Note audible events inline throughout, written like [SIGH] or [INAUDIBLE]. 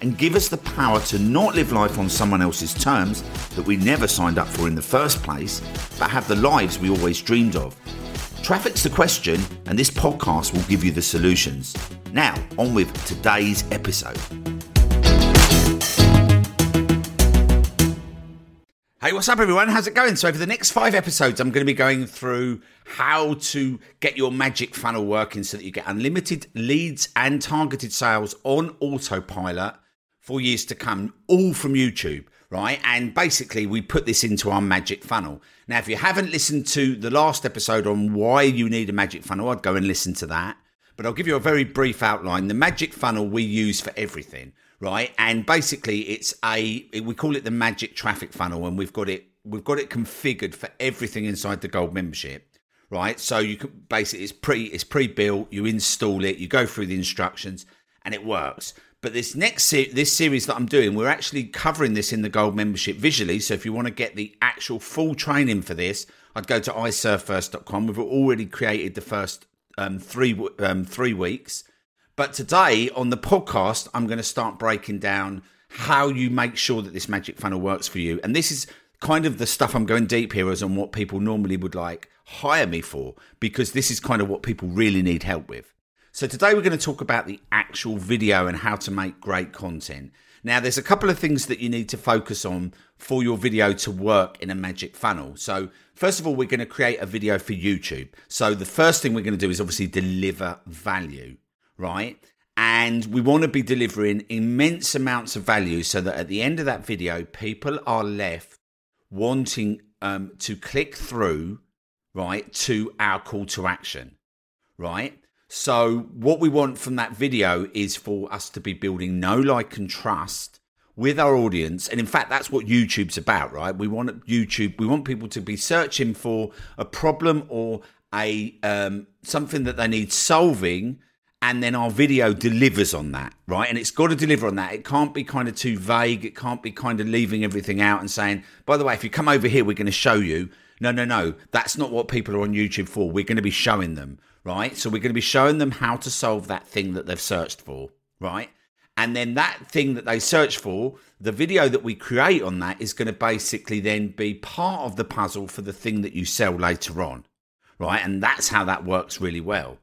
and give us the power to not live life on someone else's terms that we never signed up for in the first place, but have the lives we always dreamed of. Traffic's the question, and this podcast will give you the solutions. Now, on with today's episode. Hey, what's up, everyone? How's it going? So, over the next five episodes, I'm going to be going through how to get your magic funnel working so that you get unlimited leads and targeted sales on autopilot for years to come, all from YouTube, right? And basically, we put this into our magic funnel. Now, if you haven't listened to the last episode on why you need a magic funnel, I'd go and listen to that. But I'll give you a very brief outline. The magic funnel we use for everything, right? And basically, it's a we call it the magic traffic funnel, and we've got it we've got it configured for everything inside the gold membership right so you can basically it's pre it's pre-built you install it you go through the instructions and it works but this next se- this series that I'm doing, we're actually covering this in the gold membership visually. So if you want to get the actual full training for this, I'd go to iservefirst.com. We've already created the first um, three um, three weeks. But today on the podcast, I'm going to start breaking down how you make sure that this magic funnel works for you. And this is kind of the stuff I'm going deep here is on what people normally would like hire me for, because this is kind of what people really need help with. So today we're going to talk about the actual video and how to make great content. Now, there's a couple of things that you need to focus on for your video to work in a magic funnel. So, first of all, we're going to create a video for YouTube. So, the first thing we're going to do is obviously deliver value, right? And we want to be delivering immense amounts of value so that at the end of that video, people are left wanting um, to click through, right, to our call to action, right? So, what we want from that video is for us to be building know, like, and trust with our audience. And in fact, that's what YouTube's about, right? We want YouTube, we want people to be searching for a problem or a um, something that they need solving. And then our video delivers on that, right? And it's got to deliver on that. It can't be kind of too vague. It can't be kind of leaving everything out and saying, by the way, if you come over here, we're going to show you. No, no, no. That's not what people are on YouTube for. We're going to be showing them right? So we're going to be showing them how to solve that thing that they've searched for, right? And then that thing that they search for, the video that we create on that is going to basically then be part of the puzzle for the thing that you sell later on, right? And that's how that works really well,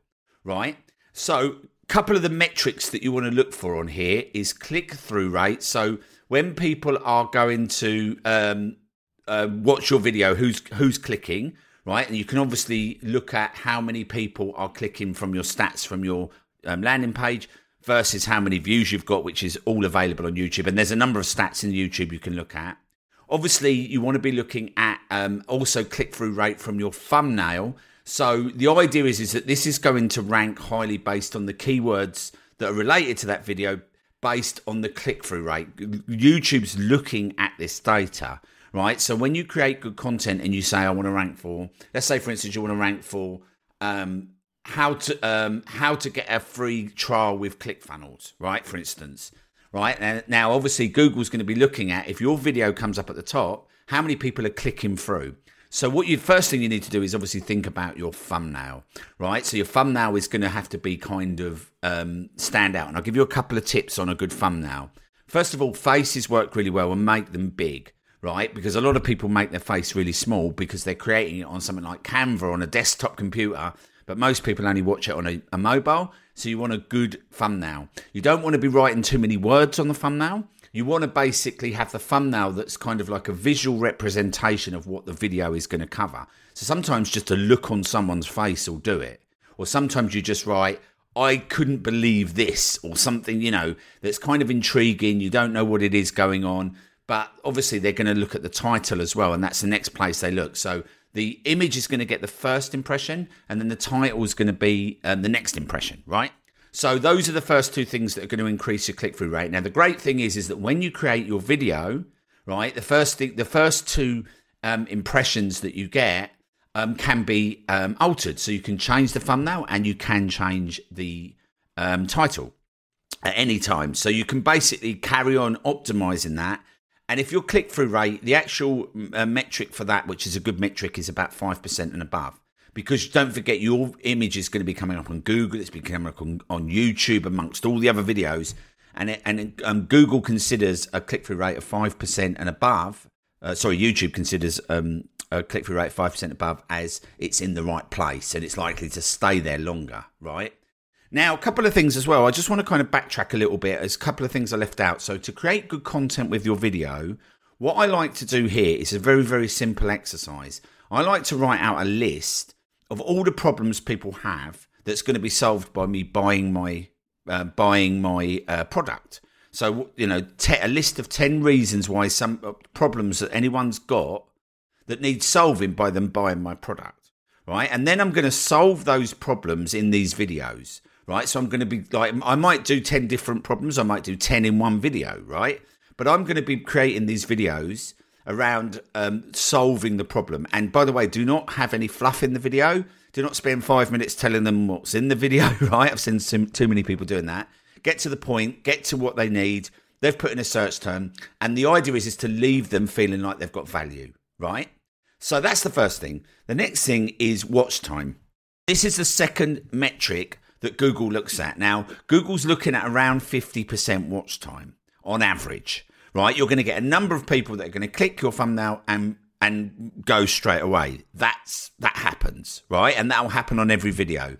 right? So, a couple of the metrics that you want to look for on here is click through rate. So, when people are going to um, uh, watch your video, who's who's clicking, right? And you can obviously look at how many people are clicking from your stats from your um, landing page versus how many views you've got, which is all available on YouTube. And there's a number of stats in YouTube you can look at. Obviously, you want to be looking at um, also click through rate from your thumbnail. So the idea is, is that this is going to rank highly based on the keywords that are related to that video based on the click through rate. YouTube's looking at this data right? So when you create good content and you say, I want to rank for, let's say, for instance, you want to rank for um, how to um, how to get a free trial with ClickFunnels, right? For instance, right? Now, obviously, Google's going to be looking at if your video comes up at the top, how many people are clicking through. So what you first thing you need to do is obviously think about your thumbnail, right? So your thumbnail is going to have to be kind of um, stand out, and I'll give you a couple of tips on a good thumbnail. First of all, faces work really well and make them big right? Because a lot of people make their face really small because they're creating it on something like Canva on a desktop computer, but most people only watch it on a, a, mobile. So you want a good thumbnail. You don't want to be writing too many words on the thumbnail. You want to basically have the thumbnail that's kind of like a visual representation of what the video is going to cover. So sometimes just a look on someone's face will do it. Or sometimes you just write, I couldn't believe this, or something, you know, that's kind of intriguing. You don't know what it is going on but obviously they're going to look at the title as well, and that's the next place they look. So the image is going to get the first impression, and then the title is going to be um, the next impression, right? So those are the first two things that are going to increase your click through rate. Now the great thing is is that when you create your video, right, the first thing, the first two um, impressions that you get um, can be um, altered. So you can change the thumbnail and you can change the um, title at any time. So you can basically carry on optimizing that. And if your click through rate, the actual uh, metric for that, which is a good metric, is about 5% and above. Because don't forget, your image is going to be coming up on Google, it's been coming up on, on YouTube amongst all the other videos. And, it, and um, Google considers a click through rate of 5% and above. Uh, sorry, YouTube considers um, a click through rate 5% above as it's in the right place and it's likely to stay there longer, right? Now, a couple of things as well. I just want to kind of backtrack a little bit. as a couple of things I left out. So, to create good content with your video, what I like to do here is a very, very simple exercise. I like to write out a list of all the problems people have that's going to be solved by me buying my uh, buying my uh, product. So, you know, te- a list of 10 reasons why some uh, problems that anyone's got that need solving by them buying my product, right? And then I'm going to solve those problems in these videos right? So I'm going to be like, I might do 10 different problems, I might do 10 in one video, right? But I'm going to be creating these videos around um, solving the problem. And by the way, do not have any fluff in the video. Do not spend five minutes telling them what's in the video, [LAUGHS] right? I've seen too, too many people doing that. Get to the point, get to what they need. They've put in a search term. And the idea is, is to leave them feeling like they've got value, right? So that's the first thing. The next thing is watch time. This is the second metric that Google looks at. Now, Google's looking at around 50% watch time on average, right? You're going to get a number of people that are going to click your thumbnail and and go straight away. That's that happens, right? And that will happen on every video,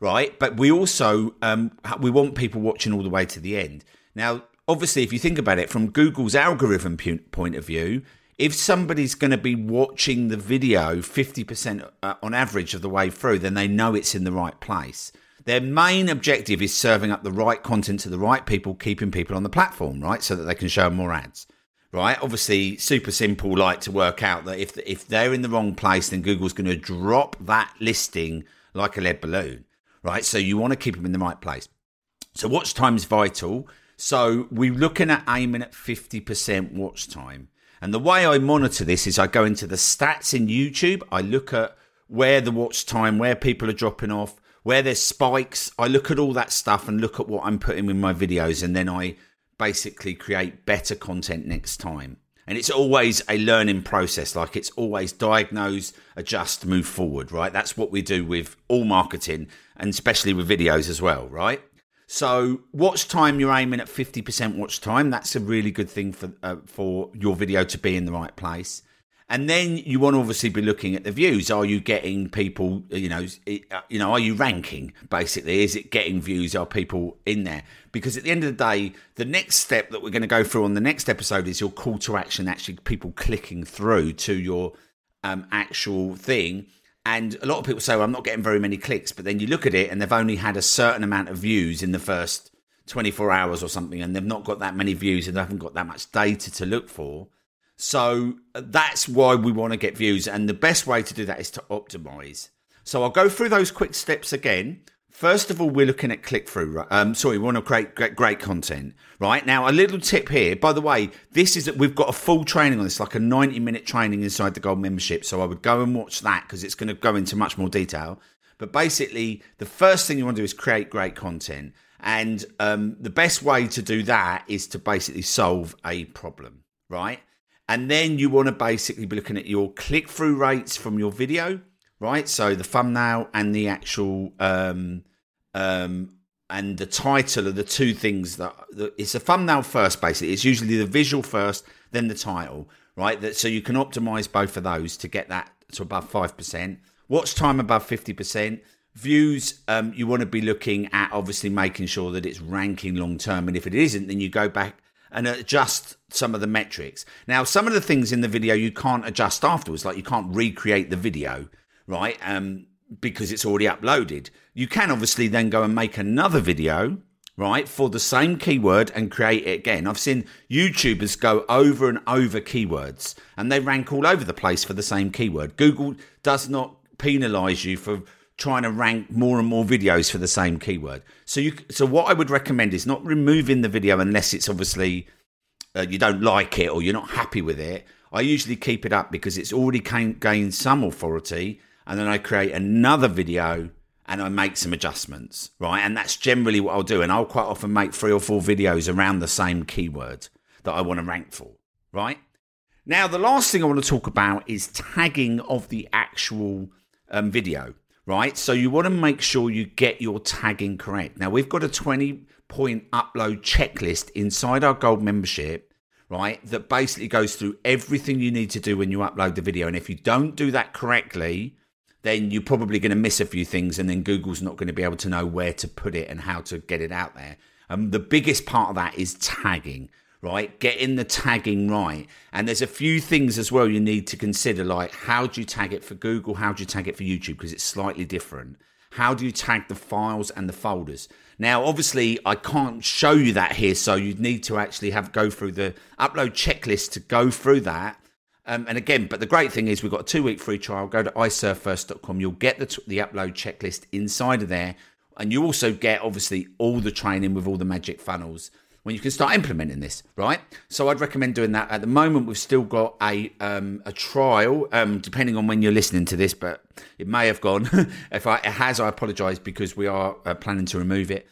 right? But we also um, we want people watching all the way to the end. Now, obviously, if you think about it from Google's algorithm point of view, if somebody's going to be watching the video 50% uh, on average of the way through, then they know it's in the right place. Their main objective is serving up the right content to the right people, keeping people on the platform, right? So that they can show more ads, right? Obviously, super simple, like to work out that if, if they're in the wrong place, then Google's going to drop that listing like a lead balloon, right? So you want to keep them in the right place. So watch time is vital. So we're looking at aiming at 50% watch time. And the way I monitor this is I go into the stats in YouTube. I look at where the watch time, where people are dropping off, where there's spikes, I look at all that stuff and look at what I'm putting in my videos, and then I basically create better content next time. And it's always a learning process. Like it's always diagnose, adjust, move forward, right? That's what we do with all marketing and especially with videos as well, right? So watch time, you're aiming at 50% watch time. That's a really good thing for, uh, for your video to be in the right place. And then you want to obviously be looking at the views. Are you getting people? You know, you know, are you ranking? Basically, is it getting views? Are people in there? Because at the end of the day, the next step that we're going to go through on the next episode is your call to action. Actually, people clicking through to your um, actual thing. And a lot of people say, well, I'm not getting very many clicks. But then you look at it and they've only had a certain amount of views in the first 24 hours or something, and they've not got that many views and they haven't got that much data to look for. So uh, that's why we want to get views. And the best way to do that is to optimize. So I'll go through those quick steps again. First of all, we're looking at click through. Um, sorry, we want to create great, great content, right? Now, a little tip here. By the way, this is that we've got a full training on this, like a 90 minute training inside the gold membership. So I would go and watch that because it's going to go into much more detail. But basically, the first thing you want to do is create great content. And um, the best way to do that is to basically solve a problem, right? And then you want to basically be looking at your click through rates from your video, right? So the thumbnail and the actual um, um, and the title are the two things that, that it's a thumbnail first. Basically, it's usually the visual first, then the title, right? That so you can optimize both of those to get that to above five percent. Watch time above fifty percent. Views, um, you want to be looking at obviously making sure that it's ranking long term, and if it isn't, then you go back and adjust some of the metrics. Now, some of the things in the video you can't adjust afterwards, like you can't recreate the video, right? Um, because it's already uploaded. You can obviously then go and make another video, right, for the same keyword and create it again. I've seen YouTubers go over and over keywords and they rank all over the place for the same keyword. Google does not penalize you for trying to rank more and more videos for the same keyword. So you so what I would recommend is not removing the video unless it's obviously uh, you don't like it or you're not happy with it. I usually keep it up because it's already gained some authority, and then I create another video and I make some adjustments, right? And that's generally what I'll do. And I'll quite often make three or four videos around the same keyword that I want to rank for, right? Now, the last thing I want to talk about is tagging of the actual um, video, right? So you want to make sure you get your tagging correct. Now, we've got a 20 point upload checklist inside our gold membership, right? That basically goes through everything you need to do when you upload the video. And if you don't do that correctly, then you're probably going to miss a few things, and then Google's not going to be able to know where to put it and how to get it out there. Um, the biggest part of that is tagging, right? Getting the tagging right. And there's a few things as well you need to consider, like how do you tag it for Google? How do you tag it for YouTube? Because it's slightly different. How do you tag the files and the folders? Now, obviously, I can't show you that here, so you'd need to actually have go through the upload checklist to go through that um, and again, but the great thing is we've got a two week free trial. Go to iservefirst.com. You'll get the, t- the upload checklist inside of there. And you also get obviously all the training with all the magic funnels when you can start implementing this, right? So I'd recommend doing that. At the moment, we've still got a um, a trial, um, depending on when you're listening to this, but it may have gone. [LAUGHS] if I, it has, I apologise because we are uh, planning to remove it.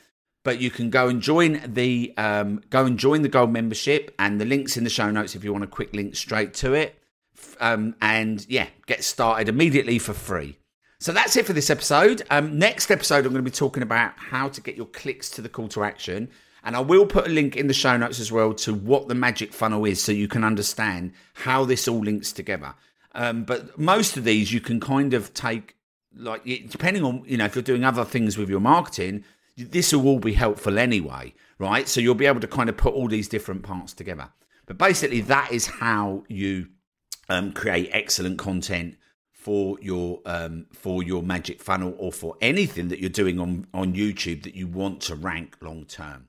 But you can go and join the um, go and join the gold membership, and the links in the show notes if you want a quick link straight to it um, and yeah, get started immediately for free. So that's it for this episode. Um, next episode, I'm going to be talking about how to get your clicks to the call to action. And I will put a link in the show notes as well to what the magic funnel is so you can understand how this all links together. Um, but most of these you can kind of take, like, depending on, you know, if you're doing other things with your marketing, this will all be helpful anyway, right? So you'll be able to kind of put all these different parts together. But basically, that is how you um, create excellent content for your um, for your magic funnel or for anything that you're doing on on YouTube that you want to rank long term.